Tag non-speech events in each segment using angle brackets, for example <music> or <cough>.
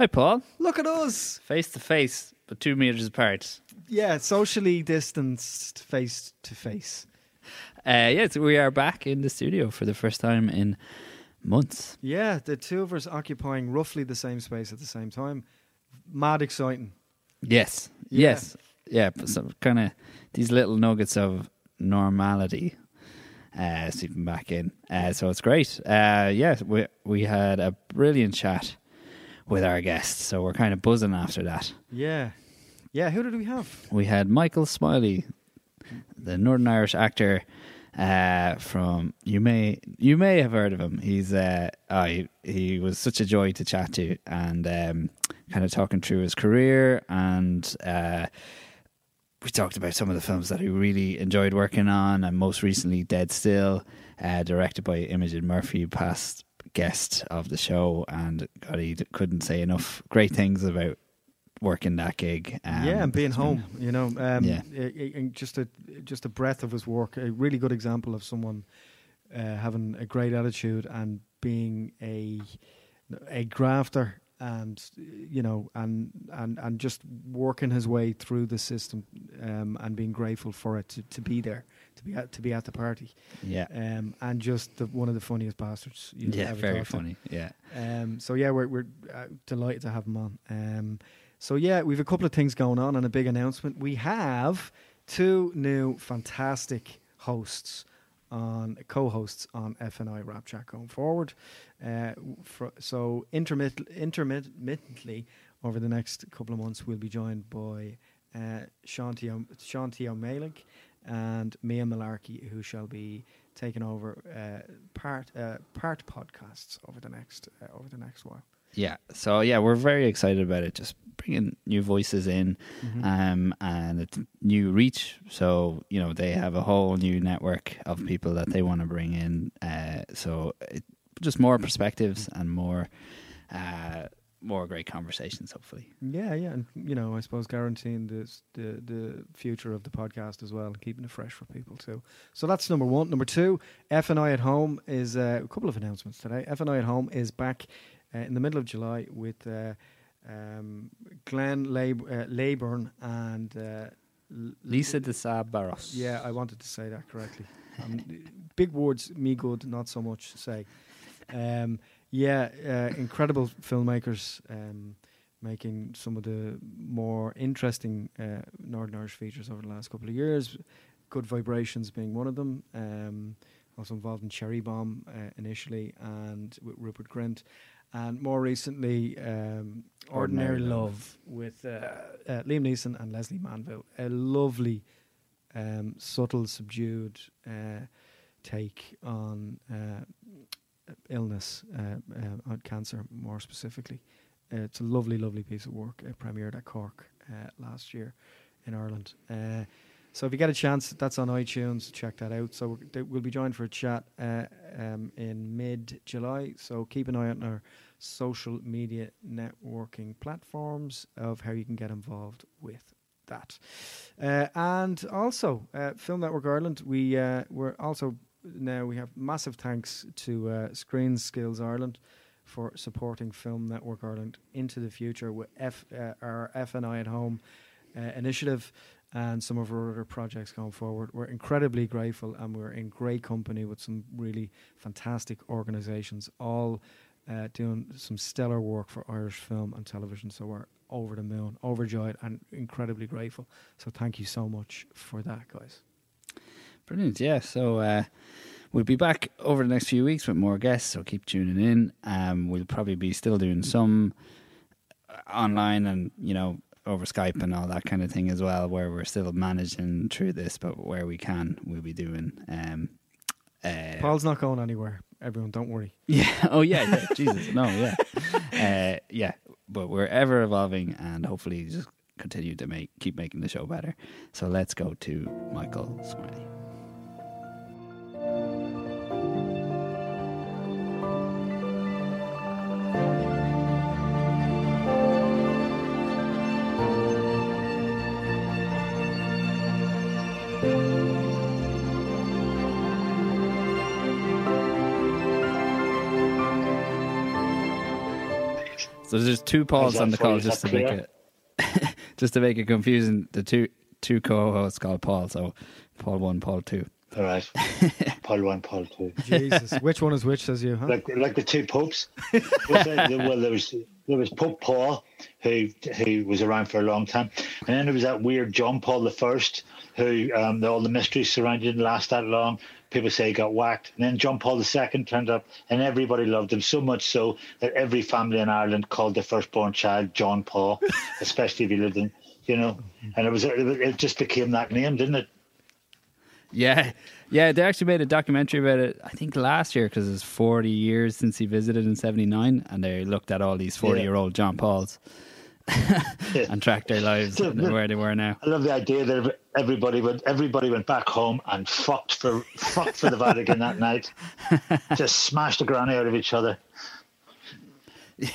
Hi, Paul. Look at us. Face to face, but two meters apart. Yeah, socially distanced, face to face. Uh, yes, we are back in the studio for the first time in months. Yeah, the two of us occupying roughly the same space at the same time. Mad exciting. Yes, Yeah. yes, yeah. But some kind of these little nuggets of normality uh, seeping back in. Uh, so it's great. Uh, yeah, we we had a brilliant chat with our guests, so we're kind of buzzing after that. Yeah. Yeah, who did we have? We had Michael Smiley, the Northern Irish actor uh, from you may you may have heard of him. He's uh, oh, he, he was such a joy to chat to, and um, kind of talking through his career, and uh, we talked about some of the films that he really enjoyed working on, and most recently Dead Still, uh, directed by Imogen Murphy, past guest of the show, and God, he couldn't say enough great things about working that gig. Um, yeah, and being it's been- home, you know. Um, Yeah. i- i- and just a just a breadth of his work. A really good example of someone uh, having a great attitude and being a a grafter and you know and and and just working his way through the system um, and being grateful for it to, to be there to be at to be at the party Yeah. um, and just the, one of the funniest bastards you've Yeah, ever very talked to. funny. Yeah. Um, so yeah, we're we're uh, delighted to have him on. Um, so yeah, we've a couple of things going on and a big announcement. We have two new fantastic hosts on co-hosts on FNI Rap Chat going forward. Uh, fro- so intermittent, intermittently over the next couple of months, we'll be joined by uh, Shanti O'Malik and Mia Malarkey, who shall be taking over uh, part uh, part podcasts over the next uh, over the next while. Yeah. So yeah, we're very excited about it. Just bringing new voices in, Mm-hmm. um, and it's new reach. So you know they have a whole new network of people that they want to bring in. Uh, so it, just more perspectives and more, uh, more great conversations. Hopefully. Yeah, yeah, and you know, I suppose guaranteeing this, the the future of the podcast as well, and keeping it fresh for people too. So that's number one. Number two, F and I at home is uh, a couple of announcements today. F and I at home is back uh, in the middle of July with uh, um, Glenn Lab- uh, Leyburn and uh, L- Lisa de Sa Barros. Yeah, I wanted to say that correctly. Um, <laughs> big words, me good, not so much say. Um, yeah, uh, incredible filmmakers um, making some of the more interesting uh, Northern Irish features over the last couple of years. Good Vibrations being one of them. Um, also involved in Cherry Bomb uh, initially and with Rupert Grint. And more recently, um, Ordinary, Ordinary Love, Love. with uh, uh, Liam Neeson and Lesley Manville. A lovely um, subtle, subdued uh, take on uh, illness, uh, uh, cancer more specifically. It's a lovely, lovely piece of work. It premiered at Cork uh, last year in Ireland. Uh, so if you get a chance, that's on iTunes. Check that out. So we'll be joined for a chat um, in mid July. So keep an eye on our social media networking platforms of how you can get involved with that. Uh, and also, uh, Film Network Ireland, we uh, we're also now we have massive thanks to uh, Screen Skills Ireland for supporting Film Network Ireland into the future with F, uh, our FNI at Home uh, initiative and some of our other projects going forward. We're incredibly grateful and we're in great company with some really fantastic organisations, all uh, doing some stellar work for Irish film and television. So we're over the moon, overjoyed, and incredibly grateful. So thank you so much for that, guys. Brilliant. Yeah. So uh, we'll be back over the next few weeks with more guests. So keep tuning in. Um, we'll probably be still doing some uh, online and you know over Skype and all that kind of thing as well, where we're still managing through this, but where we can, we'll be doing. Um, uh, Paul's not going anywhere. Everyone, don't worry. <laughs> Yeah. Oh, yeah. yeah. Jesus. No. Yeah. <laughs> Uh, yeah. but we're ever evolving, and hopefully just continue to make keep making the show better. So let's go to Michael Smiley. So there's two Pauls on the for call just to that make clear? it <laughs> just to make it confusing. The two two co-hosts called Paul, so Paul one, Paul two. All right. <laughs> Paul one, Paul two. Jesus, which one is which? Says you, huh? Like like the two popes. Well, there was there was Pope Paul, who who was around for a long time, and then there was that weird John Paul the First, who um, all the mysteries surrounding didn't last that long. People say he got whacked, and then John Paul II turned up, and everybody loved him so much so that every family in Ireland called their firstborn child John Paul, <laughs> especially if he lived in, you know, mm-hmm. and it was it just became that name, didn't it? Yeah, yeah. They actually made a documentary about it. I think last year because it's forty years since he visited in '79, and they looked at all these forty-year-old John Pauls <laughs> and tracked their lives Yeah. and where they were now. I love the idea that everybody went everybody went back home and fucked for fucked for the Vatican that night. <laughs> Just smashed the granny out of each other. <laughs>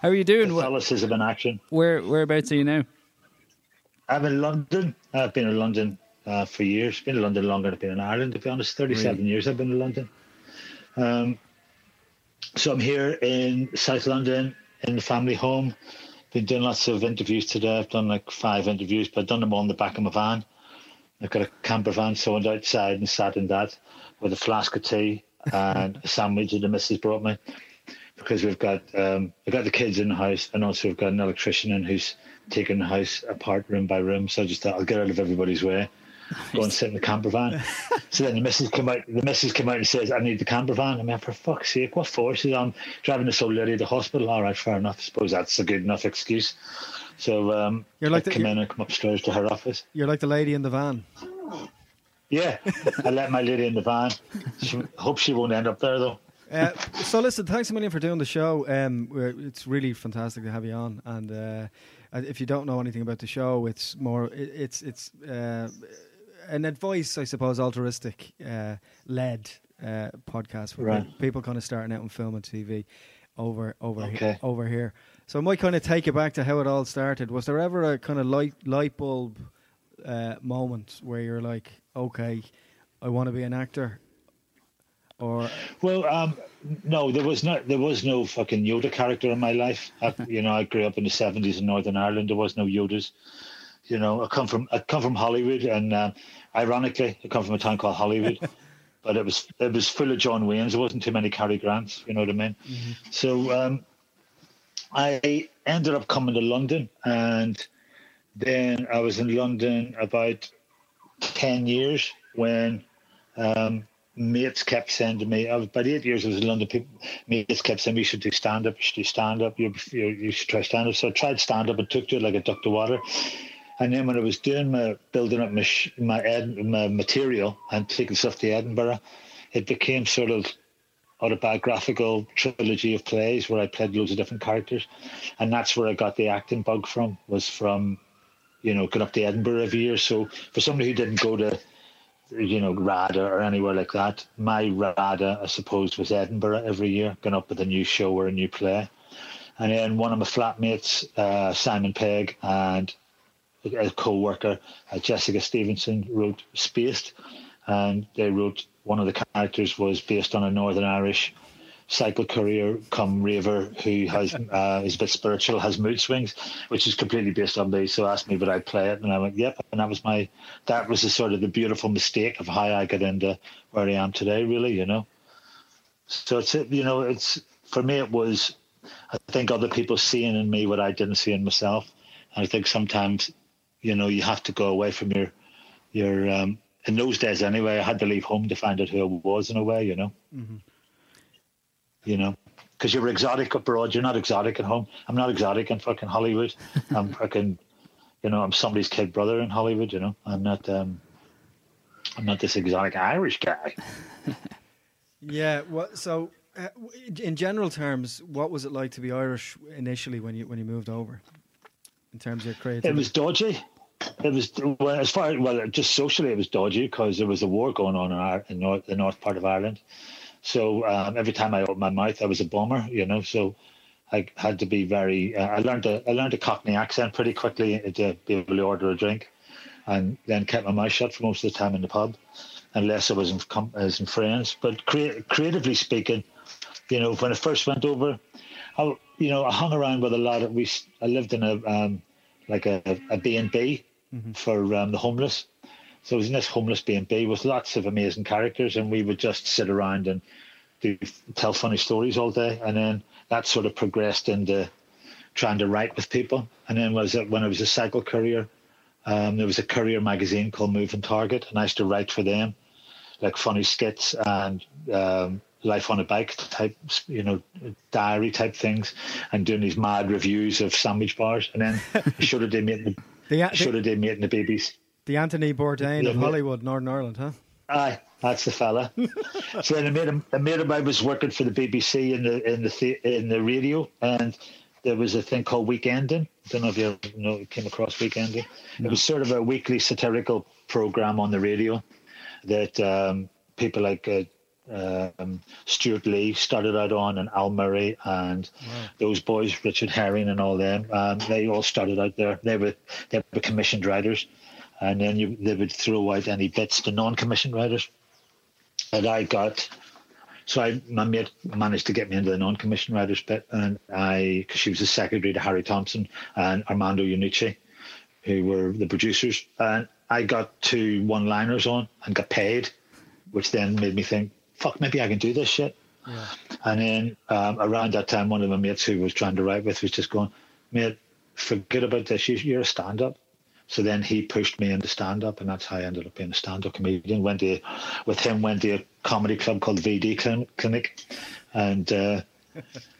How are you doing? Catholicism in action. where whereabouts are you now? I'm in London. I've been in London uh, for years. Been in London longer than I've been in Ireland. To be honest, thirty-seven Really? years I've been in London. Um, so I'm here in South London in the family home. Been doing lots of interviews today. I've done like five interviews, but I've done them in the back of my van. I've got a camper van, so I went outside and sat in that with a flask of tea and a sandwich that the missus brought me because we've got um, we've got the kids in the house and also we've got an electrician in who's taking the house apart room by room. So I just thought I'll get out of everybody's way, go and sit in the camper van. <laughs> so then the missus come out. The missus come out and says, "I need the camper van." I mean, for fuck's sake, what for? She says, "I'm driving this old lady to the hospital." All right, fair enough. I suppose that's a good enough excuse. So um, You're like I the- come in and come upstairs to her office. You're like the lady in the van. Yeah, I let my lady in the van. She, hope she won't end up there though. Uh, so listen, thanks a million for doing the show. Um, it's really fantastic to have you on. And uh, uh, if you don't know anything about the show, it's more it, it's it's uh, an advice, I suppose, altruistic uh, led uh, podcast for Right. people kind of starting out in film and TV over over he- over here. So I might kind of take you back to how it all started. Was there ever a kind of light light bulb uh, moment where you're like, okay, I want to be an actor, or Well, um, no, there was not. There was no fucking Yoda character in my life. I, <laughs> you know, I grew up in the seventies in Northern Ireland. There was no Yodas. You know, I come from I come from Holywood, and uh, ironically, I come from a town called Holywood. <laughs> but it was it was full of John Waynes. There wasn't too many Cary Grants. You know what I mean? So um, I ended up coming to London, and then I was in London about ten years when um, mates kept saying to me, I was, about eight years I was in London, people, mates kept saying, you should do stand up, you should do stand up, you, you, you should try stand up. So I tried stand up and took to it like a duck to water. And then when I was doing my building up my my, ed- my material and taking stuff to Edinburgh, it became sort of autobiographical trilogy of plays where I played loads of different characters, and that's where I got the acting bug from. Was from, you know, going up to Edinburgh every year. So for somebody who didn't go to, you know, RADA or anywhere like that, my RADA, I suppose, was Edinburgh every year, going up with a new show or a new play. And then one of my flatmates, uh, Simon Pegg, and a co-worker, uh, Jessica Stevenson, wrote Spaced, and they wrote one of the characters was based on a Northern Irish cycle courier come raver who has <laughs> uh, is a bit spiritual, has mood swings, which is completely based on me. So asked me would I play it, and I went, yep. And that was my that was the sort of the beautiful mistake of how I got into where I am today. Really, you know. So it's you know it's for me it was I think other people seeing in me what I didn't see in myself. And I think sometimes, you know, you have to go away from your, your, um, in those days anyway, I had to leave home to find out who I was in a way, you know. You know, because you were exotic abroad, you're not exotic at home. I'm not exotic in fucking Holywood. <laughs> I'm fucking, you know, I'm somebody's kid brother in Holywood. You know, I'm not, um, I'm not this exotic Irish guy. <laughs> Yeah, well, so Uh, in general terms, what was it like to be Irish initially when you when you moved over? In terms of your creativity, it was dodgy. It was well, as far well, just socially, it was dodgy because there was a war going on in, in north, the north part of Ireland. So um, every time I opened my mouth, I was a bomber, you know. So I had to be very. Uh, I learned a I learned a Cockney accent pretty quickly to be able to order a drink, and then kept my mouth shut for most of the time in the pub, unless I was in, as in friends. But crea- creatively speaking, you know, when I first went over, I you know I hung around with a lot of we. I lived in a um, like a a B and B mm-hmm. for um, the homeless. So it was in this homeless B and B with lots of amazing characters, and we would just sit around and do tell funny stories all day, and then that sort of progressed into trying to write with people. And then was it when I was a cycle courier, um, there was a courier magazine called Moving Target, and I used to write for them, like funny skits and um, life on a bike type, you know, diary type things, and doing these mad reviews of sandwich bars. And then I should have did meeting the, the should have did meeting the babies. The Anthony Bourdain of Holywood, Northern Ireland, huh? Aye, that's the fella. <laughs> so then I made him. I made him. I was working for the BBC in the in the in the radio, and there was a thing called Weekending. I don't know if you ever know, came across Weekending. No. It was sort of a weekly satirical program on the radio that um, people like uh, um, Stewart Lee started out on, and Al Murray, and wow. those boys, Richard Herring, and all them. Um, they all started out there. They were they were commissioned writers and then you, they would throw out any bits to non-commissioned writers. And I got, so I my mate managed to get me into the non-commissioned writers bit, and I because she was the secretary to Harry Thompson and Armando Iannucci, who were the producers, and I got two one-liners on and got paid, which then made me think, fuck, maybe I can do this shit. Yeah. And then um, around that time, one of my mates who was trying to write with was just going, mate, forget about this. You're a stand-up. So then he pushed me into stand up, and that's how I ended up being a stand up comedian. Went to, with him, went to a comedy club called VD Clinic, and uh,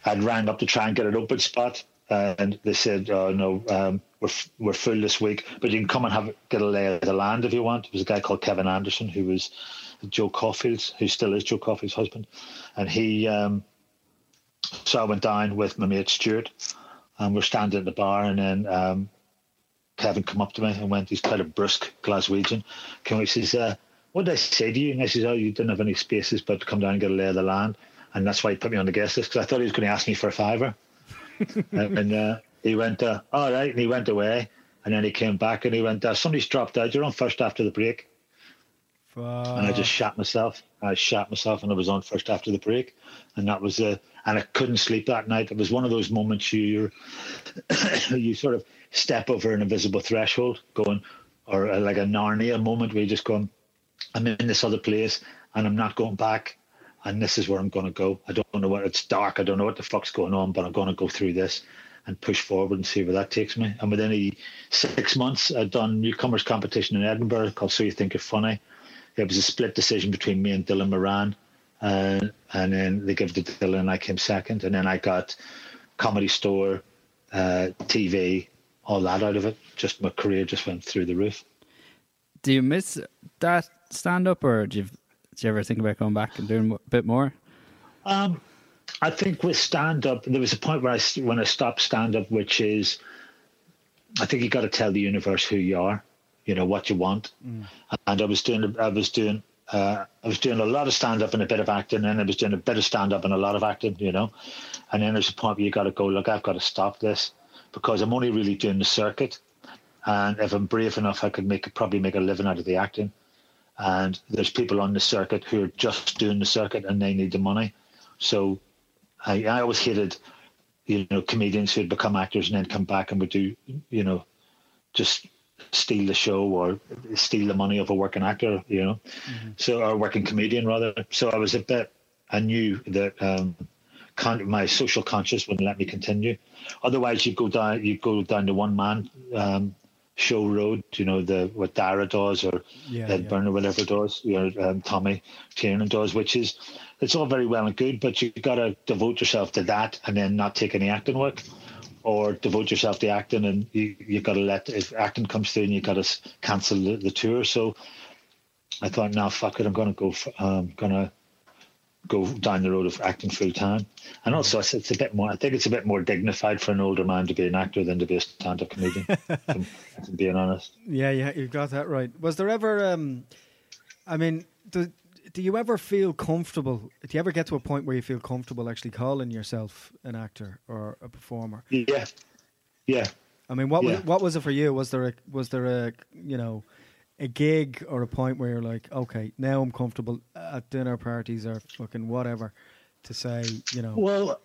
I'd rang up to try and get an open spot. and they said, "Oh no, um, we're we're full this week, but you can come and have get a lay of the land if you want." There was a guy called Kevin Anderson who was Jo Caulfield's, who still is Jo Caulfield's husband, and he. Um, so I went down with my mate Stuart, and we're standing at the bar, and then um, Kevin come up to me and went, he's quite a brusque Glaswegian. Came he says, uh, what did I say to you? And I says, oh, you didn't have any spaces, but to come down and get a lay of the land. And that's why he put me on the guest list because I thought he was going to ask me for a fiver. and, <laughs> and uh, he went, uh, all right. And he went away. And then he came back and he went, uh, somebody's dropped out. You're on first after the break. Fuck. And I just shot myself. I shot myself and I was on first after the break. And that was, a. and I couldn't sleep that night. It was one of those moments you, <coughs> you sort of, step over an invisible threshold, going, or a, like a Narnia moment where you just going, I'm in this other place and I'm not going back, and this is where I'm going to go. I don't know what it's dark. I don't know what the fuck's going on, but I'm going to go through this and push forward and see where that takes me. And within a six months, I'd done newcomers competition in Edinburgh called So You Think You're Funny. It was a split decision between me and Dylan Moran. Uh, and then they gave it to Dylan and I came second. And then I got Comedy Store, uh, TV, all that out of it. Just my career just went through the roof. Do you miss that stand up, or do you, do you ever think about going back and doing a bit more? Um, I think with stand up, there was a point where I when I stopped stand up, which is, I think you got to tell the universe who you are, you know what you want, mm. and I was doing I was doing uh, I was doing a lot of stand up and a bit of acting, and I was doing a bit of stand up and a lot of acting, you know. And then there's a point where you got to go, look, I've got to stop this because I'm only really doing the circuit. And if I'm brave enough, I could make probably make a living out of the acting. And there's people on the circuit who are just doing the circuit and they need the money. So I, I always hated, you know, comedians who'd become actors and then come back and would do, you know, just steal the show or steal the money of a working actor, you know, mm-hmm. so or working comedian rather. So I was a bit. I knew that um, con- my social conscience wouldn't let me continue. Otherwise, you go down you go down the one man um, show road. You know the what Dara does or yeah, Ed yeah. Byrne or whatever does. You know um, Tommy Tiernan does, which is it's all very well and good, but you've got to devote yourself to that and then not take any acting work. Or devote yourself to acting, and you you got to let if acting comes through, and you got to cancel the, the tour. So I thought, now fuck it, I'm to go. For, I'm um, to go down the road of acting full time. And also, it's, it's a bit more. I think it's a bit more dignified for an older man to be an actor than to be a stand-up comedian. I'm, being honest. <laughs> Yeah, yeah, you've got that right. Was there ever? Um, I mean, do, do you ever feel comfortable? Do you ever get to a point where you feel comfortable actually calling yourself an actor or a performer? Yeah, yeah. I mean, what Yeah. was what was it for you? Was there a was there a you know a gig or a point where you're like, okay, now I'm comfortable at dinner parties or fucking whatever to say, you know, Well,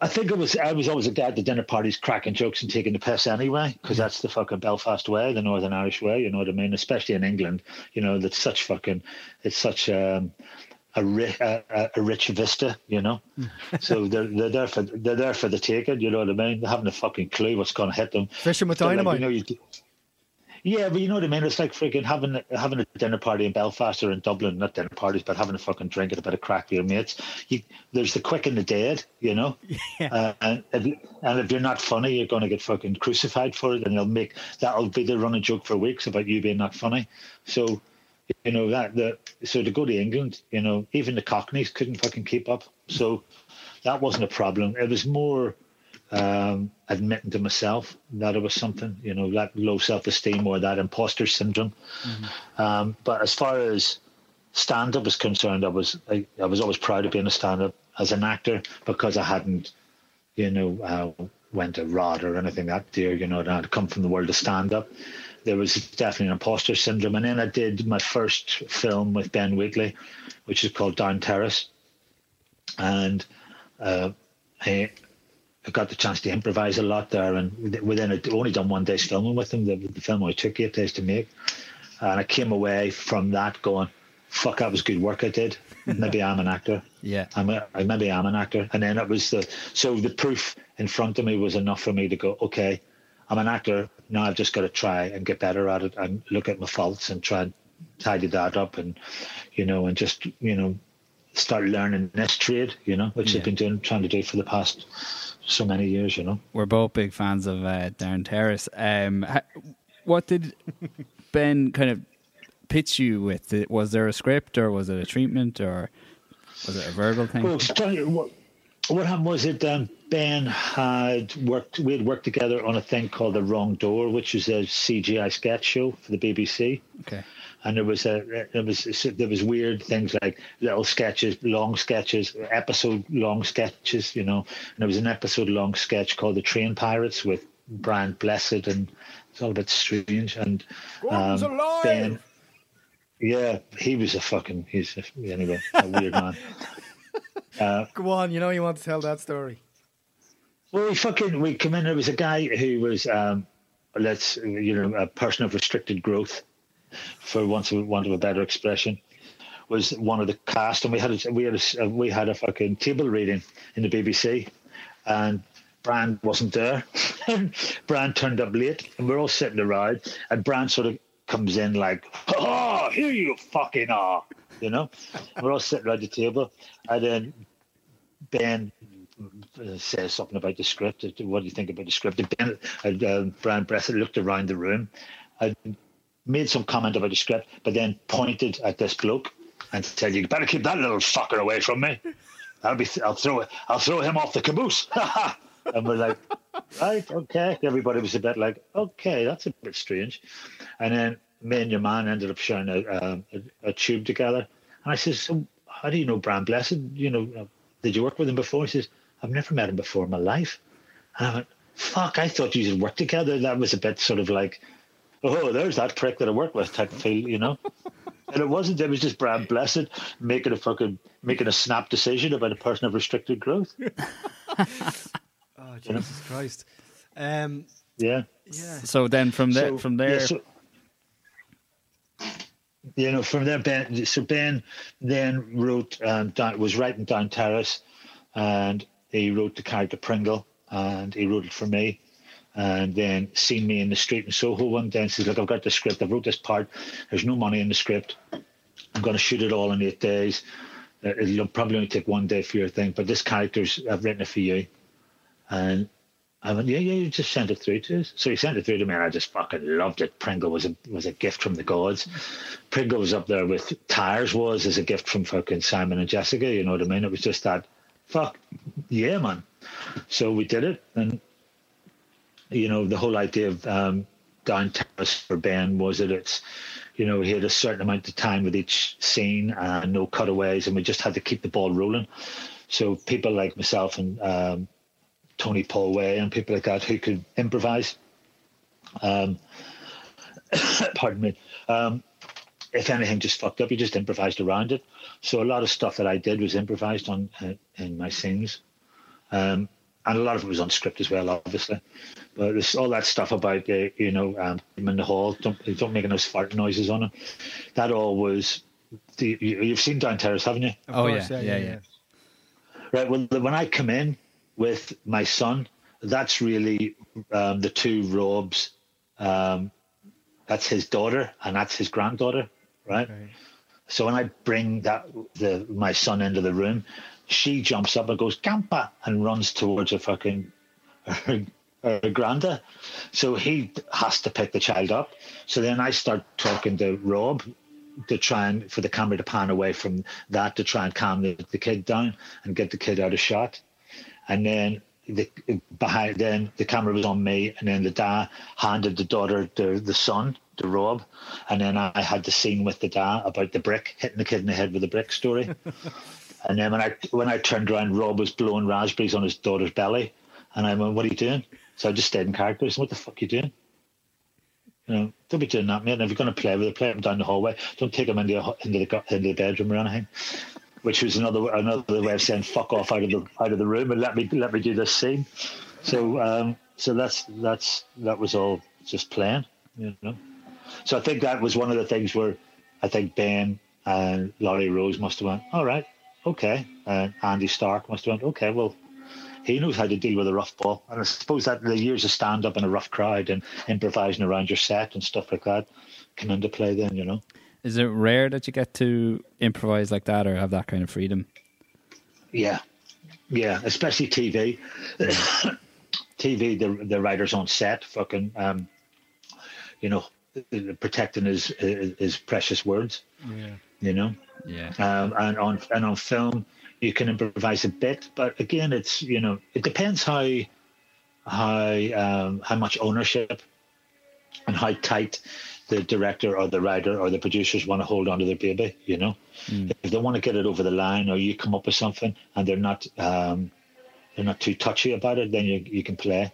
I think it was I was always a guy at the dinner parties cracking jokes and taking the piss anyway, because that's the fucking Belfast way, the Northern Irish way. You know what I mean? Especially in England, you know that's such fucking it's such um, a, ri- a, a- rich vista, you know. <laughs> so they're they're there for they're there for the taking. You know what I mean? They haven't a fucking clue what's going to hit them. fishing with So, like, dynamite. you know, you, yeah, but you know what I mean. It's like freaking having having a dinner party in Belfast or in Dublin, not dinner parties, but having a fucking drink and a bit of crack with your mates. You, there's the quick and the dead, you know. <laughs> Yeah. Uh, and and if you're not funny, you're going to get fucking crucified for it, and they'll make that'll be the running joke for weeks about you being not funny. So, you know that the so to go to England, you know, even the Cockneys couldn't fucking keep up. So that wasn't a problem. It was more um, admitting to myself that it was something, you know, that low self esteem or that imposter syndrome. Um, but as far as stand up is concerned, I was I, I was always proud of being a stand up as an actor because I hadn't, you know, uh, went to RADA or anything that dear, you know, and I'd come from the world of stand up. There was definitely an imposter syndrome. And then I did my first film with Ben Wheatley, which is called Down Terrace. And uh, I, I got the chance to improvise a lot there. And within a, only done one day's filming with them. The, the film only took eight days to make. And I came away from that going, fuck, that was good work I did. <laughs> Maybe I'm an actor. Yeah. I'm a, I- maybe I'm an actor. And then it was the, so the proof in front of me was enough for me to go, okay, I'm an actor. Now I've just got to try and get better at it and look at my faults and try and tidy that up and, you know, and just, you know, start learning this trade, you know, which Yeah. I've been doing, trying to do for the past so many years, you know. We're both big fans of uh, Down Terrace. Um, what did Ben kind of pitch you with? Was there a script or was it a treatment or was it a verbal thing? Well, what, what happened was that um, Ben had worked. We had worked together on a thing called The Wrong Door, which is a CGI sketch show for the BBC. Okay. And there was a there was there was weird things like little sketches, long sketches, episode long sketches, you know. And there was an episode long sketch called The Train Pirates with Brian Blessed, and it's all a bit strange. And um, Ben, yeah, he was a fucking he's a, anyway a weird man. <laughs> Go on, you know you want to tell that story. Well, we fucking we come in. There was a guy who was, um, let's you know, a person of restricted growth, for of want of a better expression, was one of the cast, and we had a, we had a, we had a fucking table reading in the BBC, and Brian wasn't there. <laughs> Brian turned up late, and we're all sitting around, and Brian sort of comes in like, "Oh, here you fucking are," you know. And we're all sitting around the table, and then Ben uh, says something about the script. What do you think about the script? And Ben, uh, uh, Brian Blessed looked around the room, I made some comment about the script, but then pointed at this bloke and said, "You better keep that little fucker away from me. I'll be, I'll throw, I'll throw him off the caboose." <laughs> and we're like, "Right, okay." Everybody was a bit like, "Okay, that's a bit strange." And then me and your man ended up sharing a, um, a, a tube together. And I says, so "How do you know Brian Blessed? You know, uh, did you work with him before?" He says, "I've never met him before in my life." And I went, "Fuck! I thought you had worked together." That was a bit sort of like, "Oh, there's that prick that I work with," type of feel, you know. <laughs> and it wasn't. It was just Brian Blessed making a fucking making a snap decision about a person of restricted growth. <laughs> Oh Jesus Christ! Um, Yeah. yeah, So then from there, So, from there, yeah, so- you know, from there, Ben. So Ben then wrote um, down, was writing down Terrace, and he wrote the character Pringle, and he wrote it for me. And then seen me in the street in Soho one day and says, "Look, I've got the script. I've wrote this part. There's no money in the script. I'm going to shoot it all in eight days. Uh, It'll probably only take one day for your thing, but this character's I've written it for you." And I went, yeah, yeah, you just sent it through to us. So he sent it through to me, and I just fucking loved it. Pringle was a was a gift from the gods. Pringle was up there with Tyres was as a gift from fucking Simon and Jessica. You know what I mean? It was just that, fuck, yeah, man. So we did it, and you know the whole idea of um, down terrace for Ben was that it's you know, he had a certain amount of time with each scene and no cutaways, and we just had to keep the ball rolling. So people like myself and um, Tony Polway and people like that who could improvise. Um, <coughs> pardon me. Um, if anything just fucked up, you just improvised around it. So a lot of stuff that I did was improvised on uh, in my scenes. Um, and a lot of it was on script as well, obviously. But there's all that stuff about uh, you know um, in the hall, don't don't make those fart noises on him. That all was. The, you, have seen Down Terrace, haven't you? Of oh course, yeah, yeah, yeah, yeah, Right. Well, when I come in with my son, that's really um, the two Robs. Um, that's his daughter and that's his granddaughter, right? Okay. So when I bring that the my son into the room, she jumps up and goes Gampa and runs towards her fucking her, her granda. So he has to pick the child up. So then I start talking to Rob to try and for the camera to pan away from that to try and calm the, the kid down and get the kid out of shot. And then the behind then the camera was on me and then the dad handed the daughter the the son to Rob and then I had the scene with the dad about the brick hitting the kid in the head with a brick story. <laughs> And then when I when I turned around, Rob was blowing raspberries on his daughter's belly, and I went, "What are you doing?" So I just stayed in character. I said, "What the fuck are you doing?" You know, don't be doing that, mate. And if you're going to play with it, play him down the hallway. Don't take him into the, into the into the bedroom or anything. Which was another another way of saying fuck off out of the out of the room and let me let me do this scene. So um, so that's that's that was all just playing, you know. So I think that was one of the things where I think Ben and Laurie Rose must have went, all right, okay. Uh, Andy Starke must have went, okay, well, he knows how to deal with a rough ball. And I suppose that the years of stand up in a rough crowd and improvising around your set and stuff like that come into play then, you know. Is it rare that you get to improvise like that or have that kind of freedom? Yeah. Yeah, especially TV. <coughs> TV, the the writers on set, fucking, um, you know, protecting his his precious words. Yeah. You know. Yeah. Um, and on and on film, you can improvise a bit, but again, it's you know it depends how how um, how much ownership and how tight the director or the writer or the producers want to hold on to their baby. You know, mm. if they want to get it over the line, or you come up with something and they're not um, they're not too touchy about it, then you you can play.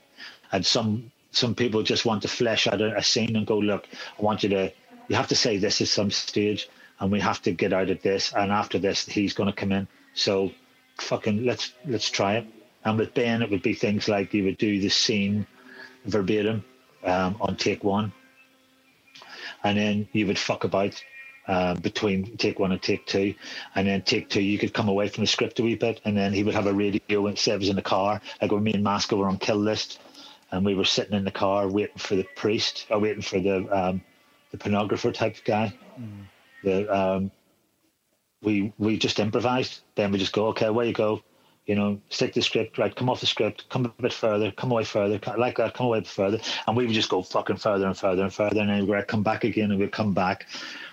And some some people just want to flesh out a, a scene and go, look, I want you to you have to say this at some stage and we have to get out of this. And after this, he's going to come in. So, fucking let's let's try it. And with Ben, it would be things like you would do the scene verbatim um, on take one, and then you would fuck about uh, between take one and take two, and then take two you could come away from the script a wee bit, and then he would have a radio and say it was in the car, like when me and Maskell were on Kill List, and we were sitting in the car waiting for the priest or waiting for the um, the pornographer type guy. Mm. The um, we we just improvised. Then we just go, okay, where you go, you know, stick the script, right? Come off the script, come a bit further, come away further, like that, come away further, and we would just go fucking further and further and further, and then we'd come back again, and we'd come back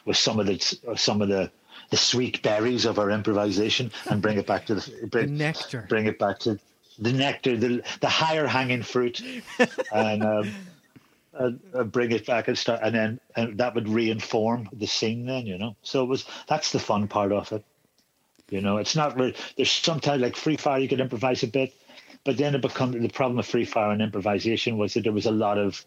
with some of the some of the the sweet berries of our improvisation and bring it back to the, bring, the nectar, bring it back to the nectar, the the higher hanging fruit, and. Um, and, and bring it back and start, and then and that would reinform the scene. Then you know, so it was that's the fun part of it. You know, it's not really, there's sometimes like free fire you could improvise a bit, but then it become the problem of free fire and improvisation was that there was a lot of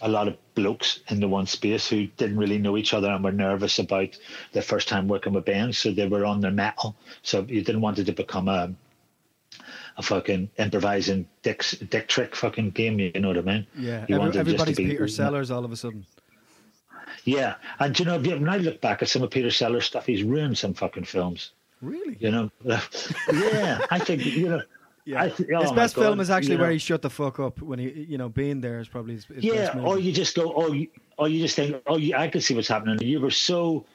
a lot of blokes in the one space who didn't really know each other and were nervous about their first time working with bands, so they were on their mettle. So you didn't want it to become a a fucking improvising dick dick trick fucking game. You know what I mean? Yeah. Every, everybody's be, Peter Sellers all of a sudden. Yeah, and you know, when I look back at some of Peter Sellers' stuff, he's ruined some fucking films. Really? You know? <laughs> yeah, I think you know. Yeah. I, oh his best God, film is actually you know, where he shut the fuck up when he, you know, being there is probably his, his yeah. Or you just go, oh, you, or you just think, oh, you, I can see what's happening. You were so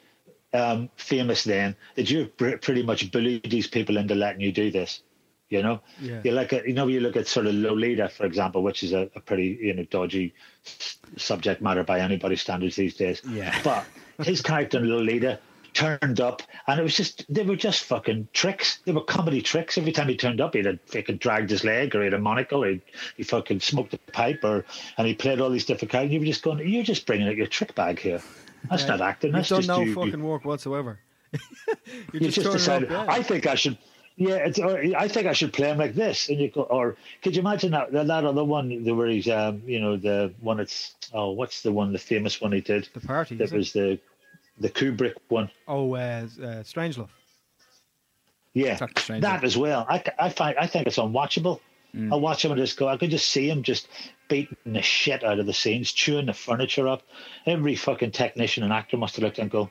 um, famous then that you pretty much bullied these people into letting you do this. You know, Yeah. you look at you know you look at sort of Lolita, for example, which is a, a pretty you know dodgy s- subject matter by anybody's standards these days. Yeah. But his character in Lolita turned up, and it was just they were just fucking tricks. They were comedy tricks. Every time he turned up, he'd have fucking dragged his leg, or he had a monocle, or he he fucking smoked a pipe, or and he played all these different characters. You were just going, you're just bringing out your trick bag here. That's uh, not acting. You've That's done just no you, fucking work whatsoever. <laughs> You're just turning decided. up, yeah. I think I should. Yeah, it's, or, I think I should play him like this, and you go. Or could you imagine that that other one where he's, um, you know, the one that's oh, what's the one, the famous one he did? the party. That is it? was the the Kubrick one. Oh, uh, uh, Strangelove. Yeah, that as well. I, I find I think it's unwatchable. Mm. I watch him and just go. I could just see him just beating the shit out of the scenes, chewing the furniture up. Every fucking technician and actor must have looked and go,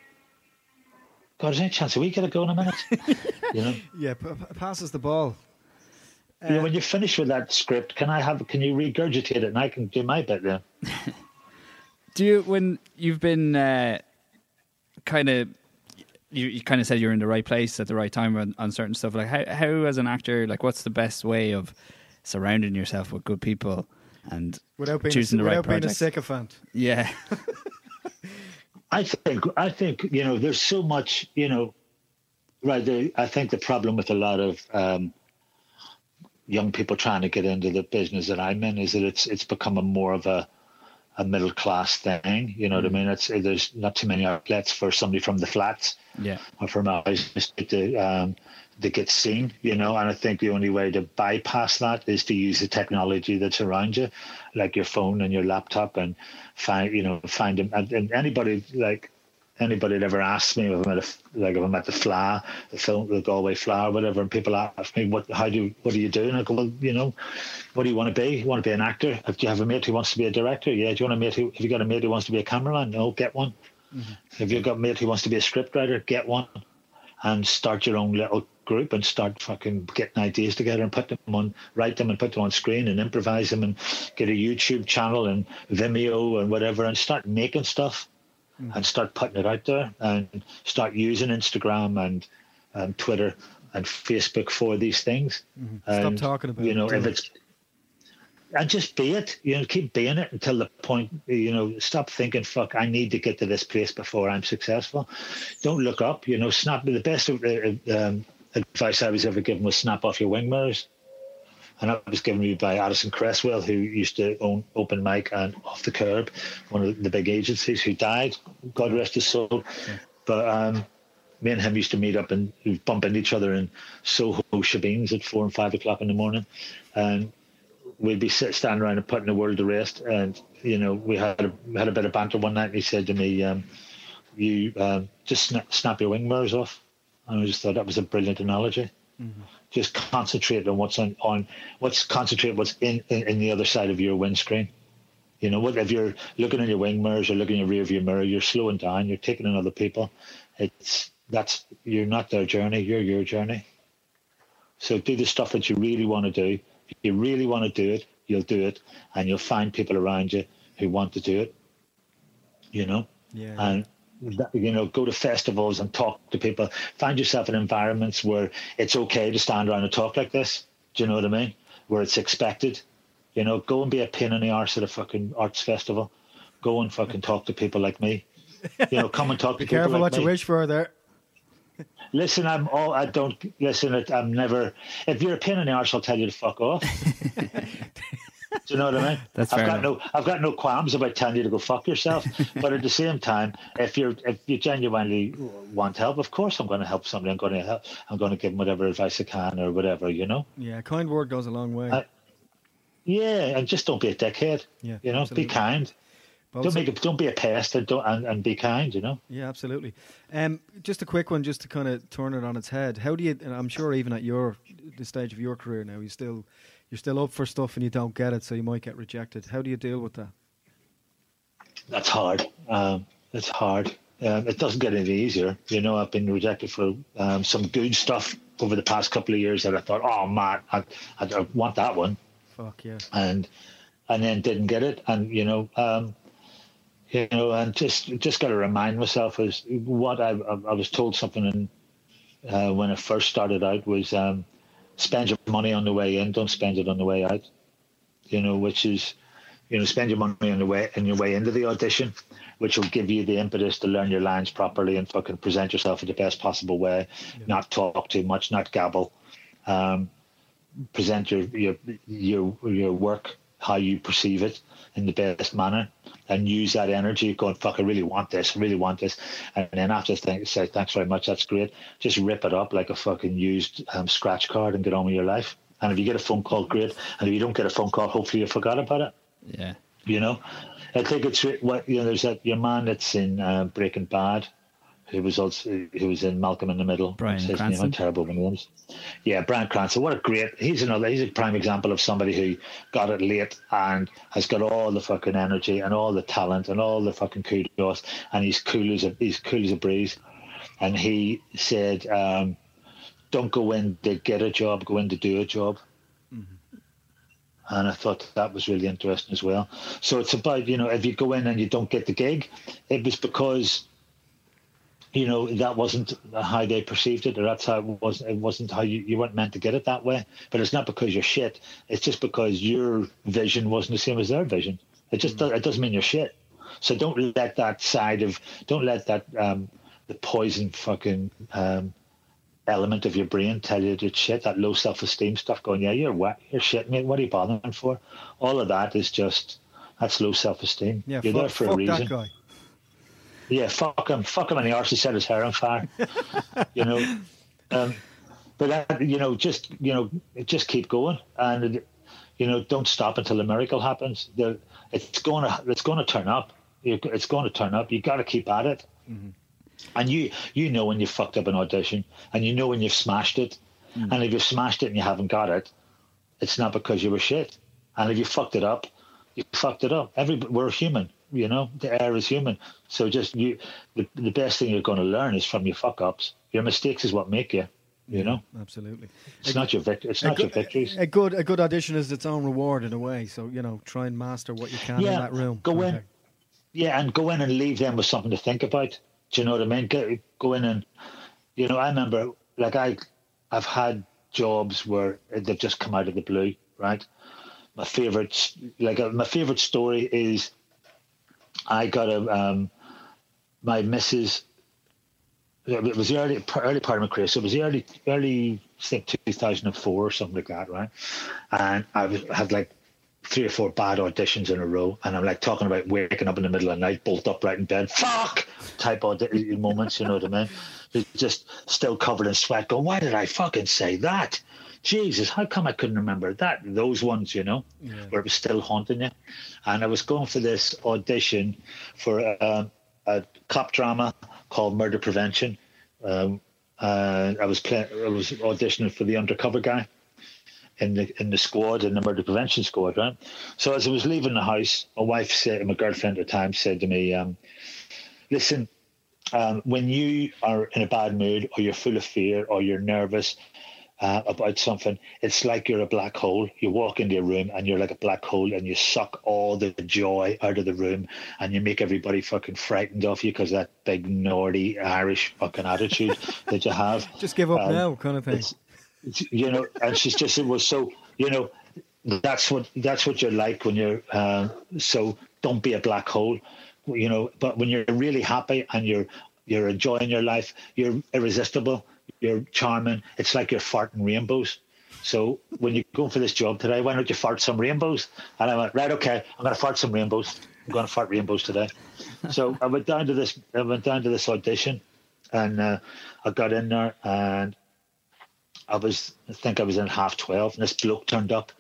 "God, is any chance we get a go in a minute?" you know. <laughs> Yeah, p- passes the ball. you know, when you're finished with that script, can I have? Can you regurgitate it and I can do my bit then? <laughs> Do you when you've been uh, kind of you, you kind of said you're in the right place at the right time on, on certain stuff. Like how how as an actor, like what's the best way of surrounding yourself with good people and Without being, choosing a, the right without being a sycophant. Yeah, <laughs> I think I think you know there's so much you know right there, I think the problem with a lot of um, young people trying to get into the business that I'm in is that it's it's become a more of a a middle class thing you know what I mean? It's there's not too many outlets for somebody from the flats yeah, or from our to um, to get seen, you know. And I think the only way to bypass that is to use the technology that's around you, like your phone and your laptop, and find you know find them. And, and anybody like anybody that ever asks me if I'm at a, like if I'm at the Fleadh, the film, the Galway Fleadh, or whatever, and people ask me what how do you, what do you do, and I go well, you know, what do you want to be? You want to be an actor? Do you have a mate who wants to be a director, yeah. Do you want a mate who? Have you got a mate who wants to be a cameraman? No, get one. Mm-hmm. If you've got a mate who wants to be a scriptwriter, get one and start your own little group and start fucking getting ideas together and put them on, write them and put them on screen and improvise them and get a YouTube channel and Vimeo and whatever and start making stuff and start putting it out there and start using Instagram and um, Twitter and Facebook for these things. Stop And, talking about you know do if it's and just be it. You know, keep being it until the point. You know, stop thinking, "Fuck, I need to get to this place before I'm successful." Don't look up. You know, snap. The best uh, um, advice I was ever given was snap off your wing mirrors, and that was given to me by Addison Cresswell, who used to own Open Mic and Off the Kerb, one of the big agencies, who died. God rest his soul. But um, me and him used to meet up and bump into each other in Soho Shebeens at four and five o'clock in the morning, and we'd be sit, standing around and putting the world to rest. And you know, we had a, we had a bit of banter one night, and he said to me, um, "You um, just snap your wing mirrors off." And I just thought that was a brilliant analogy. Mm-hmm. Just concentrate on what's on, on what's concentrate what's in, in in the other side of your windscreen. You know, what if you're looking in your wing mirrors or looking in your rear view mirror, you're slowing down, you're taking in other people. It's that's you're not their journey, you're your journey. So do the stuff that you really want to do. If you really want to do it, you'll do it, and you'll find people around you who want to do it. You know, Yeah. and you know, go to festivals and talk to people. Find yourself in environments where it's okay to stand around and talk like this. Do you know what I mean? Where it's expected. You know, go and be a pain in the arse at a fucking arts festival. Go and fucking talk to people like me. You know, come and talk <laughs> to people careful like what me. you wish for there. Listen, I'm all. I don't listen. it- I'm never. If you're a pain in the arse, I'll tell you to fuck off. <laughs> Do you know what I mean? <laughs> That's I've fair got enough. no. I've got no qualms about telling you to go fuck yourself. <laughs> but at the same time, if you're if you genuinely want help, of course I'm going to help somebody. I'm going to help. I'm going to give them whatever advice I can or whatever. You know. Yeah, a kind word goes a long way. I- Yeah, and just don't be a dickhead. Yeah, You know, absolutely. be kind. Both Don't make it. Don't be a pest and don't and, and be kind. You know. Yeah, absolutely. Um, just a quick one, just to kind of turn it on its head. How do you? And I'm sure even at your the stage of your career now, you still you're still up for stuff and you don't get it, so you might get rejected. How do you deal with that? That's hard. Um, it's hard. Um, it doesn't get any easier. You know, I've been rejected for um, some good stuff over the past couple of years that I thought, oh man, I, I, I want that one, Fuck yeah. and and then didn't get it, and you know, um, you know, and just just got to remind myself is what I, I I was told something in, uh, when I first started out was um, spend your money on the way in, don't spend it on the way out. You know, which is, you know, spend your money on the way on your way into the audition, which will give you the impetus to learn your lines properly and fucking present yourself in the best possible way, yeah. not talk too much, not gabble. Um, present your your your your work how you perceive it in the best manner and use that energy. Going fuck I really want this I really want this. And then after think, say thanks very much that's great. Just rip it up like a fucking used um, scratch card and get on with your life. And if you get a phone call great. And if you don't get a phone call hopefully you forgot about it. Yeah. You know? I think it's what you know there's that your man that's in uh, Breaking Bad who was also who was in Malcolm in the Middle. Bryan His Cranston. Name, terrible names. Yeah, Bryan Cranston. What a great! He's another. He's a prime example of somebody who got it late and has got all the fucking energy and all the talent and all the fucking kudos, and he's cool as a he's cool as a breeze. And he said, um, "Don't go in to get a job. Go in to do a job." Mm-hmm. And I thought that was really interesting as well. So it's about, you know, if you go in and you don't get the gig, it was because you know that wasn't how they perceived it or that's how it was it wasn't how you, you weren't meant to get it that way. But it's not because you're shit. It's just because your vision wasn't the same as their vision. It just mm. it doesn't mean you're shit. So don't let that side of don't let that um, the poison fucking um, element of your brain tell you that shit that low self-esteem stuff going yeah you're what you're shit mate. What are you bothering for? All of that is just that's low self-esteem. Yeah, you're fuck, there for a reason yeah, fuck him, fuck him, and the arse set his hair on fire. <laughs> you know, um, but that, you know, just you know, just keep going, and you know, don't stop until a miracle happens. The, it's going to it's going to turn up. It's going to turn up. You got to keep at it. Mm-hmm. And you you know when you fucked up an audition, and you know when you've smashed it, mm-hmm. and if you've smashed it and you haven't got it, it's not because you were shit. And if you fucked it up, you fucked it up. Every we're human. You know, the air is human. So just you, the, the best thing you're going to learn is from your fuck ups. Your mistakes is what make you. You know, absolutely. It's a, not your vic- It's not good, your victories. A good a good audition is its own reward in a way. So you know, try and master what you can yeah, in that room. Go in, yeah, and go in and leave them with something to think about. Do you know what I mean? Go, go in and, you know, I remember like I, I've had jobs where they've just come out of the blue, right? My favorite, like uh, my favorite story is I got a um, my missus. It was the early early part of my career, so it was the early early I think 2004 or something like that, right? And I was, had like three or four bad auditions in a row, and I'm like talking about waking up in the middle of the night, bolt upright in bed, fuck type of moments, you know what I mean? Just still covered in sweat, going, why did I fucking say that? Jesus, how come I couldn't remember that? Those ones, you know, yeah. where it was still haunting you. And I was going for this audition for a, a cop drama called Murder Prevention. Um, uh, I was playing, I was auditioning for the undercover guy in the in the squad in the murder prevention squad, right? So as I was leaving the house, my wife said, my girlfriend at the time said to me, um, "Listen, um, when you are in a bad mood or you're full of fear or you're nervous uh, about something, it's like you're a black hole. You walk into a room and you're like a black hole and you suck all the joy out of the room and you make everybody fucking frightened of you because that big naughty Irish fucking attitude <laughs> that you have. Just give up um, now, kind of thing. It's, it's, you know, and she's just, it was so, you know, that's what that's what you're like when you're uh, so don't be a black hole you know but when you're really happy and you're you're enjoying your life you're irresistible you're charming. It's like you're farting rainbows. So when you're going for this job today, why don't you fart some rainbows? And I went, right, okay, I'm going to fart some rainbows. I'm going to fart rainbows today. so I went down to this. I went down to this audition, and uh, I got in there, and I was, I think I was in half twelve, and this bloke turned up,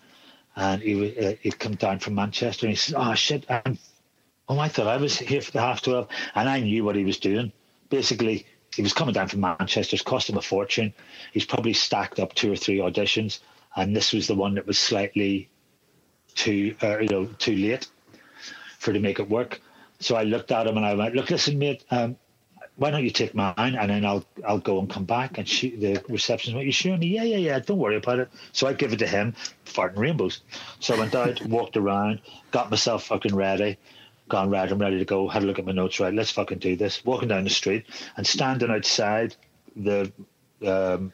and he uh, he'd come down from Manchester, and he said, "Oh shit, I'm, oh I thought I was here for the half twelve, and I knew what he was doing. Basically, he was coming down from Manchester. It's cost him a fortune. He's probably stacked up two or three auditions, and this was the one that was slightly too, uh, you know, too late for to make it work. So I looked at him and I went, "Look, listen, mate. Um, why don't you take mine and then I'll I'll go and come back." And she, the receptionist went, "You sure?" me, "Yeah, yeah, yeah. Don't worry about it." So I give it to him, farting rainbows. So I went out, <laughs> walked around, got myself fucking ready gone right, I'm ready to go. Had a look at my notes, right? Let's fucking do this. Walking down the street and standing outside the um,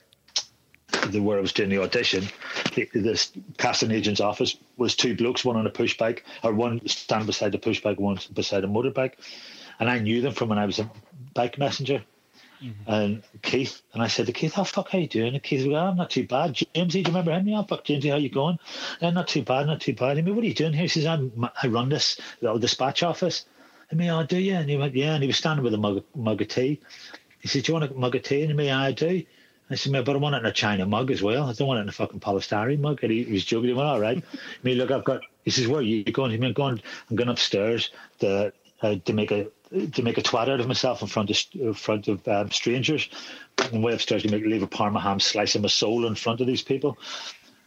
the where I was doing the audition, the, this casting agent's office was two blokes, one on a push bike, or one standing beside the push bike, one beside a motorbike, and I knew them from when I was a bike messenger. Mm-hmm. And Keith, and I said to Keith, "How fuck, how you doing?" And Keith, "Well, I'm not too bad." Jamesy, do you remember him? Yeah, fuck, Jamesy, how you going? Yeah, not too bad, not too bad. I mean, what are you doing here? He says, I'm, "I run this little dispatch office." I mean, "I do you?" And he went, "Yeah." And he was standing with a mug, mug of tea. He said, "Do you want a mug of tea?" And me, "I do." I said, but I want it in a China mug as well. I don't want it in a fucking polystyrene mug. And he, he was joking. He went, all right. <laughs> I mean, look, I've got, he says, where are you going? He went, going, I'm going upstairs to, uh, to make a, to make a twat out of myself in front of in front of um, strangers. And way upstairs to make leave a parma ham slice of my soul in front of these people.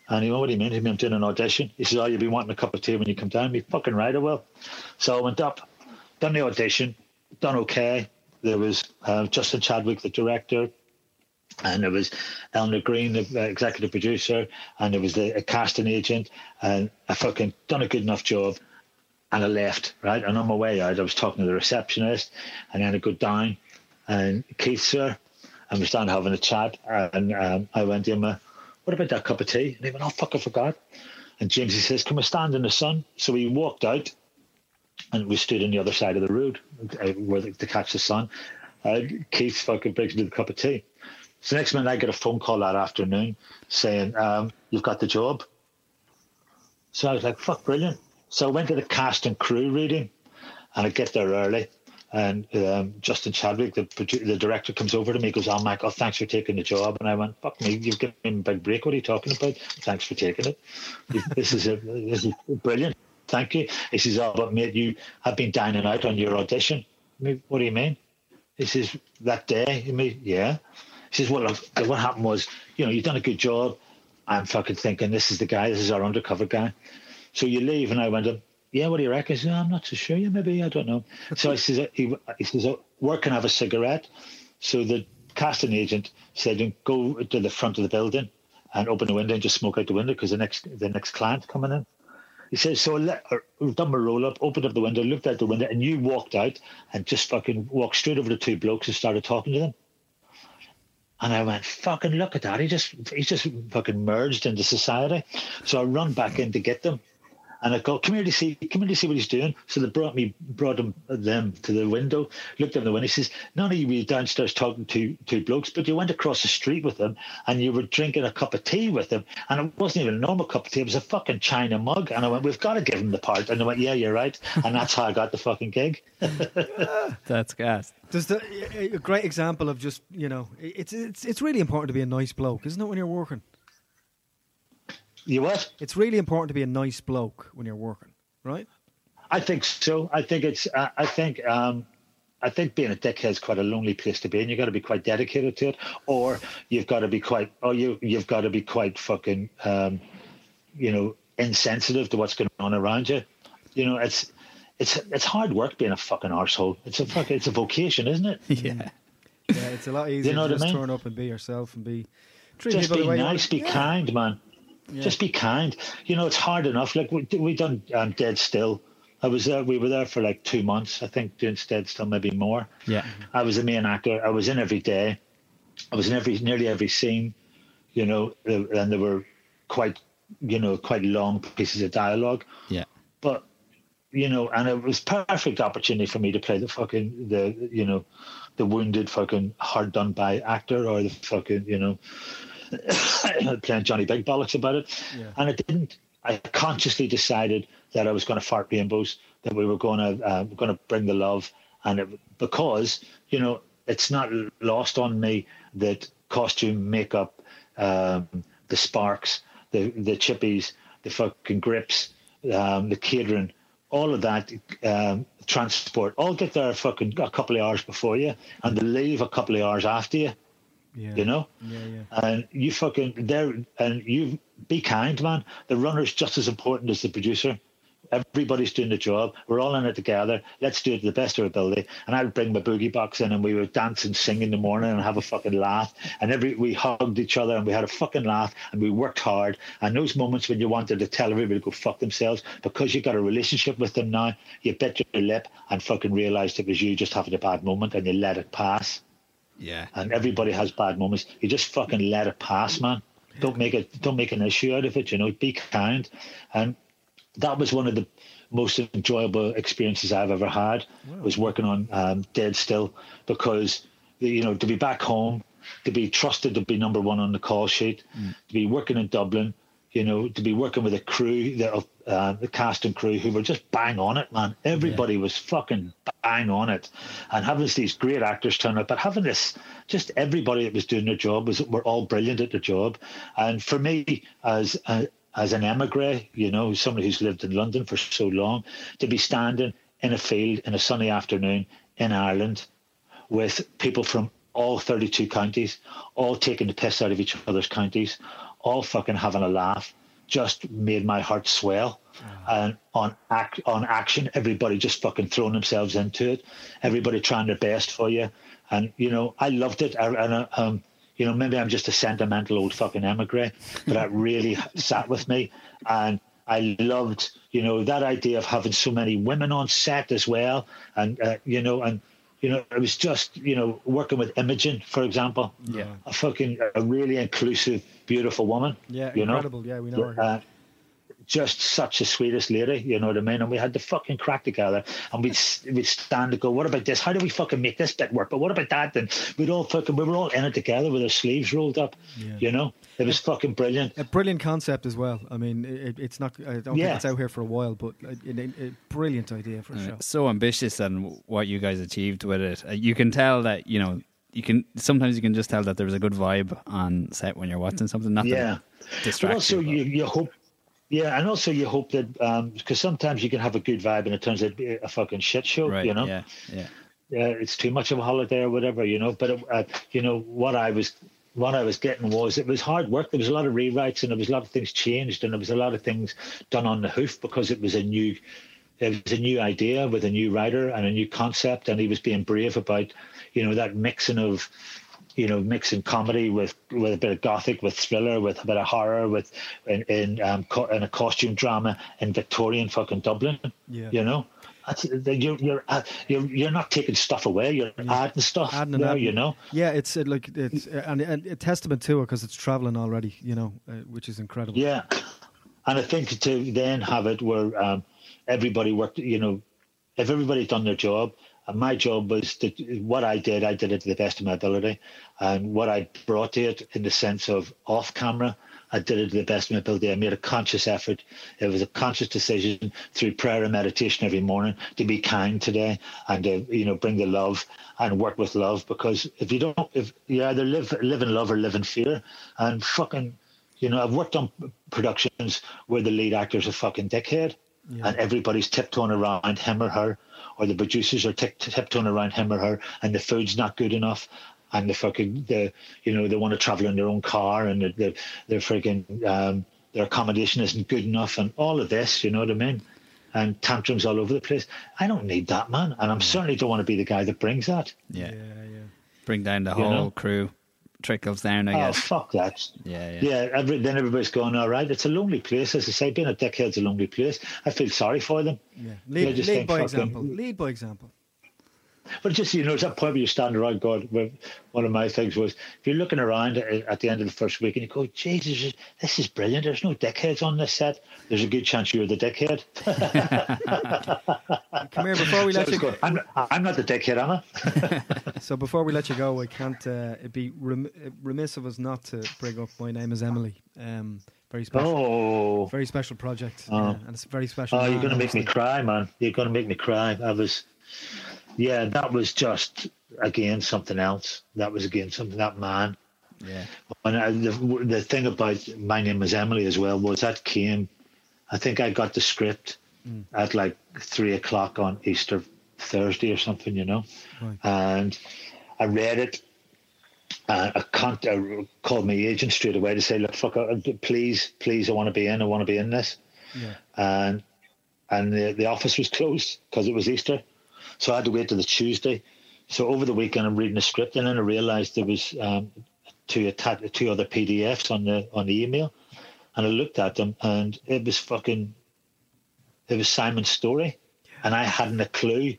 And he went, what do you mean? He meant me I'm doing an audition. He says, oh, you'll be wanting a cup of tea when you come down. Me fucking right, I will. So I went up, done the audition, done okay. There was uh, Justin Chadwick, the director, and there was Eleanor Green, the executive producer, and there was the a casting agent, and I fucking done a good enough job, and I left, right? And on my way out, I was talking to the receptionist, and then I go down, and Keith's there, and we're standing having a chat, and um, I went to him, uh, what about that cup of tea? And he went, oh, fuck, I forgot. And James, he says, can we stand in the sun? So we walked out, and we stood on the other side of the road uh, where to catch the sun. Uh, Keith fucking brings me the cup of tea. So next minute, I get a phone call that afternoon saying, um, "You've got the job." So I was like, "Fuck, brilliant!" So I went to the cast and crew reading, and I get there early. And um, Justin Chadwick, the the director, comes over to me. Goes, "Oh, Michael, thanks for taking the job." And I went, "Fuck me, you've given me a big break. What are you talking about? Thanks for taking it. this is a, this is brilliant. Thank you." He says, "Oh, but mate, you have been dining out on your audition." what do you mean? He says, "That day." Mean, yeah. He says, well, what happened was, you know, you've done a good job. I'm fucking thinking, this is the guy, this is our undercover guy. So you leave, and I went, up. yeah, what do you reckon? He says, I'm not so sure. Yeah, maybe, I don't know. so I says, uh, he, he says, oh, where can I have a cigarette? So the casting agent said, go to the front of the building and open the window and just smoke out the window because the next the next client coming in. He says, so I have uh, done my roll up, opened up the window, looked out the window, and you walked out and just fucking walked straight over the two blokes and started talking to them. And I went, fucking look at that. He just he just fucking merged into society. So I run back in to get them. And I go, come here to see, come here to see what he's doing. So they brought me, brought them, them to the window, looked in the window. He says, none of you were downstairs talking to two blokes, but you went across the street with them and you were drinking a cup of tea with them. And it wasn't even a normal cup of tea. It was a fucking China mug. And I went, we've got to give him the part. And I went, yeah, you're right. And that's how I got the fucking gig. <laughs> that's gas. There's the, a great example of just, you know, it's, it's, it's really important to be a nice bloke, isn't it, when you're working? You what? It's really important to be a nice bloke when you're working, right? I think so. I think it's. Uh, I think. Um, I think being a dickhead is quite a lonely place to be, and you've got to be quite dedicated to it, or you've got to be quite, or you you've got to be quite fucking, um, you know, insensitive to what's going on around you. You know, it's it's it's hard work being a fucking arsehole. It's a fucking it's a vocation, isn't it? <laughs> Yeah. Yeah, it's a lot easier you know to just I mean? turn up and be yourself and be just be nice, be yeah. kind, man. Yeah. Just be kind. You know, it's hard enough. Like we we done um, Dead Still. I was there. We were there for like two months. I think doing Dead Still, maybe more. Yeah. I was the main actor. I was in every day. I was in every nearly every scene. You know, and there were quite you know quite long pieces of dialogue. Yeah. But you know, and it was perfect opportunity for me to play the fucking the you know the wounded fucking hard done by actor or the fucking you know <coughs> playing Johnny Big Bollocks about it. Yeah. And it didn't. I consciously decided that I was going to fart rainbows, that we were going to uh, going to bring the love, and it, because you know it's not lost on me that costume, makeup, um, the sparks, the the chippies, the fucking grips, um, the catering, all of that um, transport, all get there fucking a couple of hours before you, and they leave a couple of hours after you. Yeah. You know? Yeah, yeah. And you fucking there and you be kind, man. The runner's just as important as the producer. Everybody's doing the job. We're all in it together. Let's do it to the best of our ability. And I'd bring my boogie box in and we would dance and sing in the morning and have a fucking laugh. And every we hugged each other and we had a fucking laugh and we worked hard. And those moments when you wanted to tell everybody to go fuck themselves because you got a relationship with them now, you bit your lip and fucking realised it was you just having a bad moment and you let it pass. Yeah. And everybody has bad moments. You just fucking let it pass, man. Don't make it. Don't make an issue out of it. You know, be kind, and that was one of the most enjoyable experiences I've ever had. Was working on um, Dead Still because you know to be back home, to be trusted to be number one on the call sheet, to be working in Dublin, you know, to be working with a crew, the, uh, the cast and crew who were just bang on it, man. Everybody was fucking bang on it, and having these great actors turn up, but having this, just everybody that was doing their job was were all brilliant at their job, and for me as a, as an emigre, you know, somebody who's lived in London for so long, to be standing in a field in a sunny afternoon in Ireland with people from all 32 counties, all taking the piss out of each other's counties, all fucking having a laugh, just made my heart swell. And on act, on action, everybody just fucking throwing themselves into it, everybody trying their best for you. And, you know, I loved it. I, and, uh, um, you know, maybe I'm just a sentimental old fucking emigre, but that really <laughs> sat with me. And I loved, you know, that idea of having so many women on set as well. And, uh, you know, and, you know, it was just, you know, working with Imogen, for example. Yeah. A fucking, a really inclusive, beautiful woman. Yeah, you know? incredible. Yeah, we know her. Uh, just such a sweetest lady, you know what I mean? And we had to fucking crack together and we'd, we'd stand and go, what about this? How do we fucking make this bit work? But what about that? And we'd all fucking, we were all in it together with our sleeves rolled up, Yeah. you know? It was fucking brilliant. A brilliant concept as well. I mean, it, it's not. I don't Yeah. think it's out here for a while, but a, a, a brilliant idea for sure. so ambitious and what you guys achieved with it. Uh, You can tell that you know you can sometimes you can just tell that there was a good vibe on set when you're watching something. Not Yeah. that But also, you, you hope, yeah, and also you hope that, because sometimes you can have a good vibe and it turns out to be a fucking shit show, right? you know? Yeah, yeah. yeah, it's too much of a holiday or whatever, you know. But it, uh, you know what I was, what I was getting was it was hard work. There was a lot of rewrites and there was a lot of things changed and there was a lot of things done on the hoof because it was a new, it was a new idea with a new writer and a new concept, and he was being brave about, you know, that mixing of. You know, mixing comedy with with a bit of gothic, with thriller, with a bit of horror, with in in, um, co- in a costume drama in Victorian fucking Dublin. Yeah. You know, that's, you're you're uh, you're you're not taking stuff away. You're adding stuff. Adding there, adding. you know. Yeah, it's uh, like it's and, and a testament to it because it's traveling already. You know, uh, which is incredible. Yeah, and I think to then have it where um, everybody worked. You know, if everybody done their job. And my job was to what I did. I did it to the best of my ability, and what I brought to it in the sense of off camera, I did it to the best of my ability. I made a conscious effort. It was a conscious decision through prayer and meditation every morning to be kind today and to you know bring the love and work with love. Because if you don't, if you either live live in love or live in fear, and fucking, you know, I've worked on productions where the lead actor's a fucking dickhead, and everybody's tiptoeing around him or her, or the producers are tip- tiptoeing around him or her, and the food's not good enough. And the fucking the you know they want to travel in their own car and the the their freaking um, their accommodation isn't good enough and all of this you know what I mean and tantrums all over the place. I don't need that man, and I'm certainly don't want to be the guy that brings that. yeah, yeah, yeah. Bring down the You whole know? crew. Trickles down, I Oh guess. Oh fuck that! yeah, yeah, Yeah, every, then everybody's going all right. It's a lonely place, as I say. Being a dickhead's a lonely place. I feel sorry for them. yeah. Yeah, Lead, lead think by fucking- example. Lead by example. But just you know, it's that point where you stand around. God, one of my things was if you're looking around at, at the end of the first week and you go, Jesus, this is brilliant. There's no dickheads on this set. There's a good chance you're the dickhead. <laughs> <laughs> Come here before we let it's you. go. I'm, I'm not the dickhead, am I? <laughs> So before we let you go, I can't. Uh, it'd be remiss of us not to bring up. My name is Emily. Um, very special. Oh, Very special project, Oh. uh, and it's very special. oh, you're going to make me cry, man. You're going to make me cry. I was, yeah, that was just again something else. That was again something that man. yeah. And I, the, the thing about my name was Emily as well was that came. I think I got the script at like three o'clock on Easter Thursday or something, you know, Right. and I read it. Uh, I can't I called my agent straight away to say, "Look, fuck, uh, please, please, I want to be in. I want to be in this." Yeah. and and the, the office was <laughs> closed because it was Easter, so I had to wait till the Tuesday. So over the weekend, I'm reading the script, and then I realised there was um, two atta- two other PDFs on the on the email, and I looked at them, and it was fucking, it was Simon's story, and I hadn't a clue,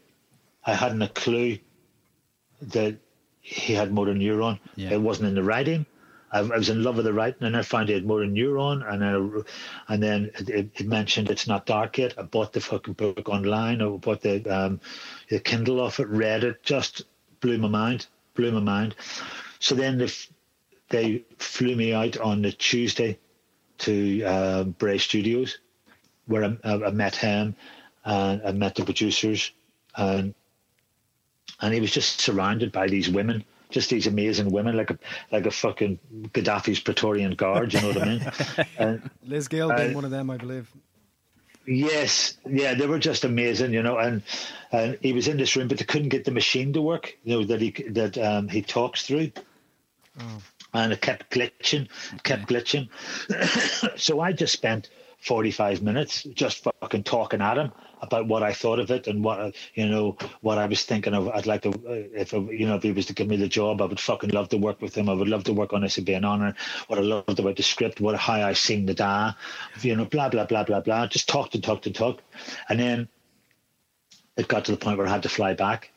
I hadn't a clue that he had motor neuron. Yeah. It wasn't in the writing. I, I, was in love with the writing, and I found it had in neuron, and then, and then it, it, mentioned it's not dark yet. I bought the fucking book online. I bought the um, the Kindle off it, read it, just blew my mind, blew my mind. So then they, they flew me out on the Tuesday to uh, Bray Studios, where I, I, met him and I met the producers, and and he was just surrounded by these women just these amazing women, like a like a fucking Gaddafi's Praetorian Guard. You know what I mean? <laughs> And, Liz Gill uh, being one of them, I believe. Yes, yeah, they were just amazing, you know. And and he was in this room, but they couldn't get the machine to work. You know that he that um, he talks through. Oh. And it kept glitching, kept glitching. <coughs> so I just spent 45 minutes just fucking talking at him about what I thought of it and what uh, you know what I was thinking of. I'd like to uh, if uh, you know if he was to give me the job, I would fucking love to work with him. I would love to work on this. It'd be an honor. What I loved about the script, what how I seen the da, you know, blah blah blah blah blah. Just talked and talked and talked, and then it got to the point where I had to fly back.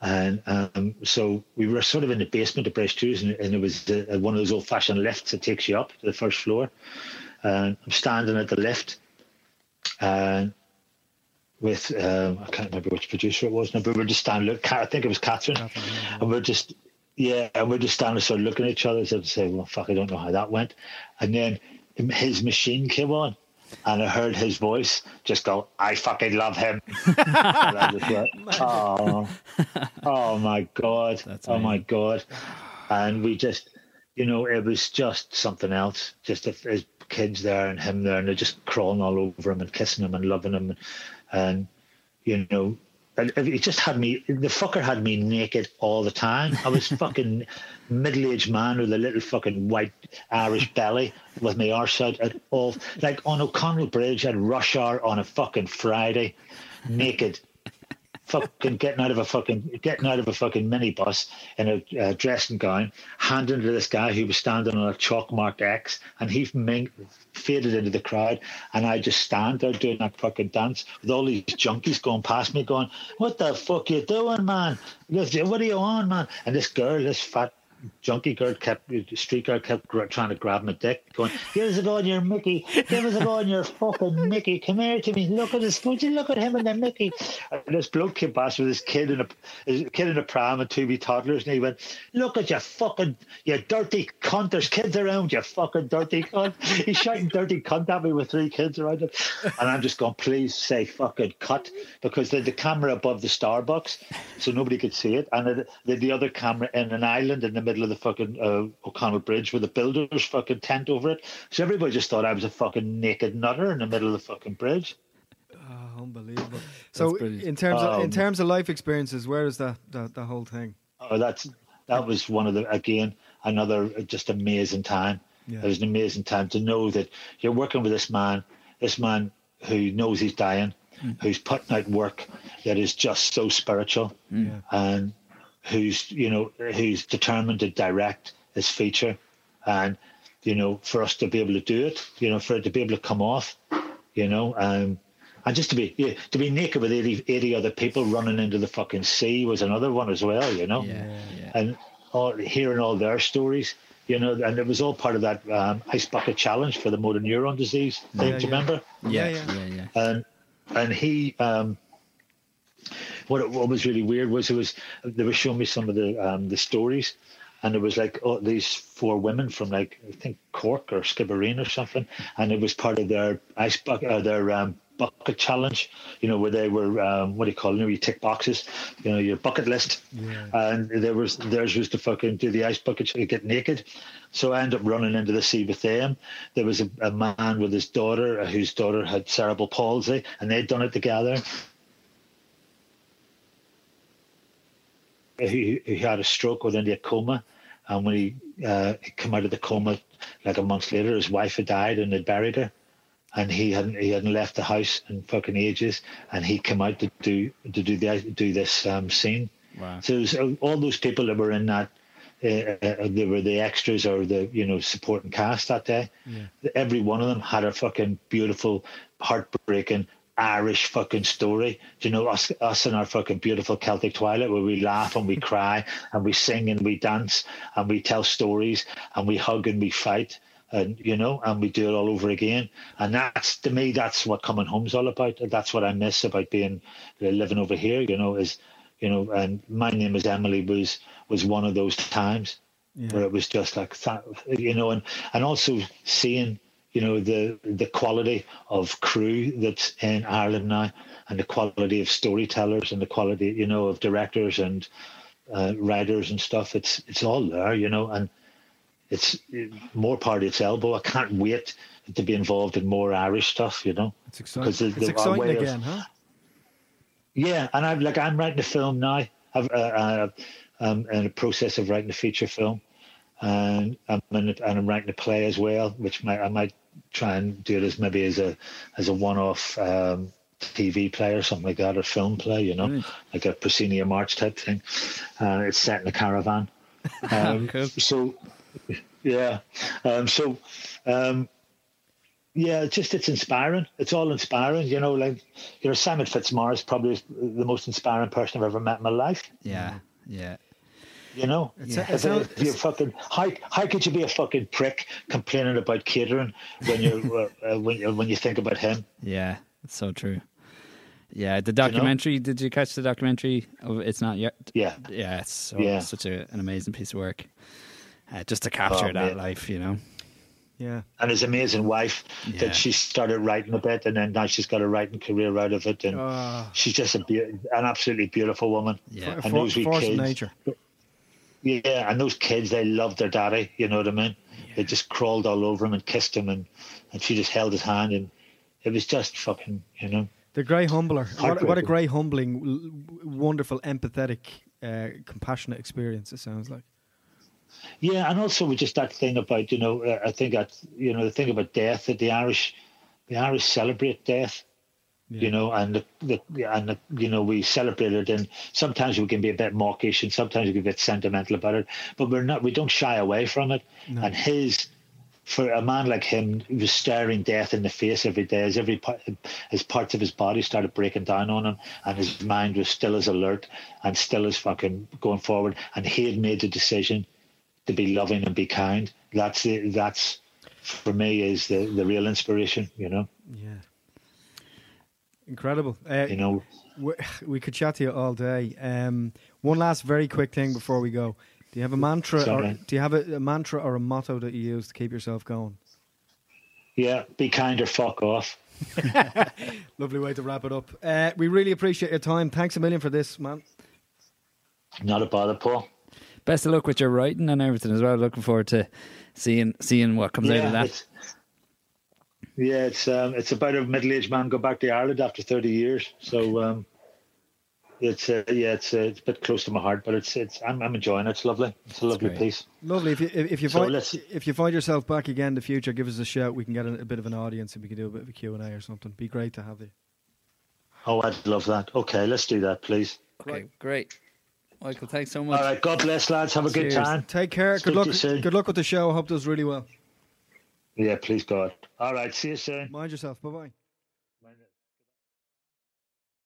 And um, so we were sort of in the basement of Bray Studios, and, and it was one of those old fashioned lifts that takes you up to the first floor. And I'm standing at the lift, and with um, I can't remember which producer it was now, but we are just standing. Look, I think it was Catherine, Catherine and we're just yeah, and we're just standing sort of looking at each other and say, "Well, fuck, I don't know how that went." And then his machine came on, and I heard his voice just go, "I fucking love him." <laughs> went, oh, oh my god! <laughs> That's oh my god! And we just, you know, it was just something else. Just his kids there and him there, and they're just crawling all over him and kissing him and loving him. And, and you know, it just had me. The fucker had me naked all the time. I was <laughs> fucking middle-aged man with a little fucking white Irish belly with my arse out at all. Like on O'Connell Bridge at rush hour on a fucking Friday, naked fucking getting out of a fucking getting out of a fucking minibus in a uh, dressing gown, handing to this guy who was standing on a chalk marked X, and he faded into the crowd, and I just stand there doing that fucking dance with all these junkies going past me, going, "What the fuck you doing, man? What are you on, man?" And this girl, this fat junkie girl kept, street girl kept trying to grab my dick, going, "Give us a go on your Mickey, give us a go on your fucking Mickey. Come here to me. Look at this. Would you look at him and the Mickey?" And this bloke came past with this kid in a his kid in a pram and two wee toddlers, and he went, "Look at you fucking you dirty cunt. There's kids around you, fucking dirty cunt." <laughs> He's shouting dirty cunt at me with three kids around him, and I'm just going, "Please say fucking cut," because had the camera above the Starbucks, so nobody could see it, and they the other camera in an island in the middle middle of the fucking uh, O'Connell Bridge with a builder's fucking tent over it. So everybody just thought I was a fucking naked nutter in the middle of the fucking bridge. Oh, unbelievable. so in terms of um, in terms of life experiences, where is that that the whole thing? Oh, that's that was one of the again another just amazing time. Yeah. It was an amazing time to know that you're working with this man, this man who knows he's dying, mm. who's putting out work that is just so spiritual, mm. and who's you know who's determined to direct his feature, and you know for us to be able to do it, you know for it to be able to come off, you know, um, and just to be yeah, to be naked with 80, 80, other people running into the fucking sea was another one as well, you know, yeah, yeah. and all, hearing all their stories. You know, and it was all part of that um, ice bucket challenge for the motor neuron disease thing. Yeah, do you remember? Yeah, yeah, yeah, yeah. And and he um, what what was really weird was it was they were showing me some of the um, the stories, and it was like oh, these four women from like I think Cork or Skibbereen or something, and it was part of their ice bucket, uh, their um, bucket challenge, you know, where they were um, what do you call it? You know, you tick boxes, you know, your bucket list, yeah. and there was theirs was to fucking do the ice bucket, get naked. So I ended up running into the sea with them. There was a, a man with his daughter, whose daughter had cerebral palsy, and they'd done it together. He, he had a stroke within the coma, and when he, uh, he came out of the coma, like a month later, his wife had died and they'd buried her, and he hadn't he hadn't left the house in fucking ages, and he came out to do to do the do this um, scene. Wow. So was, all those people that were in that. Uh, uh, they were the extras or the you know supporting cast that day. Yeah. Every one of them had a fucking beautiful, heartbreaking, Irish fucking story. Do you know us, us in our fucking beautiful Celtic twilight where we laugh and we <laughs> cry and we sing and we dance and we tell stories and we hug and we fight and you know and we do it all over again. And that's to me that's what coming home's all about. That's what I miss about being uh, living over here. You know is you know and my name is Emily was was one of those times Yeah. where it was just like that, you know and and also seeing you know the the quality of crew that's in Ireland now, and the quality of storytellers and the quality you know of directors and uh, writers and stuff. It's it's all there, you know, and it's more part of its elbow. I can't wait to be involved in more Irish stuff, you know. It's exciting. Because It's exciting way of- again, huh? Yeah, and I'm like I'm writing a film now. I've, uh, uh, I'm in the process of writing a feature film, and I'm in, and I'm writing a play as well, which might I might try and do it as maybe as a as a one-off um, TV play or something like that, or film play, you know, like a proscenium arch type thing. Uh, it's set in a caravan. <laughs> Um, Cool. So, yeah. Um, so, um, yeah, it's just it's inspiring. It's all inspiring, you know. Like, you know, Simon Fitzmaurice probably is the most inspiring person I've ever met in my life. Yeah, yeah. You know, Yeah. it if, sounds- if you're fucking how how could you be a fucking prick complaining about catering when you <laughs> uh, uh, when you when you think about him? Yeah, it's so true. Yeah, the documentary. Did you catch the documentary? Of it's not yet. Yeah, Yeah, it's so, Yeah. such a, an amazing piece of work. Uh, just to capture Oh, that man. life, you know. Yeah. and his amazing wife Yeah. that she started writing a bit, and then now she's got a writing career out of it, and Ah. she's just a be- an absolutely beautiful woman. Yeah, For- and those wee force of kids, nature. Yeah, and those kids, they loved their daddy. You know what I mean? They just crawled all over him and kissed him, and, and she just held his hand, and it was just fucking, you know. The grey humbler. What, what a grey, humbling, wonderful, empathetic, uh, compassionate experience. It sounds like. Yeah, and also with just that thing about, you know, uh, I think that, you know, the thing about death that the Irish, the Irish celebrate death. You know, and the, the and the, you know we celebrate it, and sometimes we can be a bit mawkish, and sometimes we can be a bit sentimental about it. But we're not. We don't shy away from it. And his, for a man like him, who was staring death in the face every day, as every part, as parts of his body started breaking down on him, and his mind was still as alert and still as fucking going forward. And he had made the decision to be loving and be kind. That's the, that's for me is the the real inspiration. You know, Yeah. Incredible. Uh, you know. we, we could chat to you all day. Um, one last very quick thing before we go. Do you have a mantra, or do you have a, a mantra or a motto that you use to keep yourself going? Yeah, be kind or fuck off. <laughs> Lovely way to wrap it up. Uh, we really appreciate your time. Thanks a million for this, man. Not a bother, Paul. Best of luck with your writing and everything as well. Looking forward to seeing seeing what comes out of that. It's, yeah, it's um, it's about a middle-aged man go back to Ireland after thirty years. So um, it's uh, yeah, it's uh, it's a bit close to my heart, but it's it's I'm, I'm enjoying it. It's lovely. It's a lovely great. piece. Lovely. If you if, if you So find let's- if you find yourself back again in the future, give us a shout. We can get a, a bit of an audience and we can do a bit of a Q and A or something. Be great to have you. Oh, I'd love that. Okay, let's do that, please. Okay, great. Michael, thanks so much. All right, God bless, lads. Have a good time. Take care. Speak good luck. to you soon. Good luck with the show. I hope it does really well. Yeah, please, God. All right, see you soon. Mind yourself. Bye bye.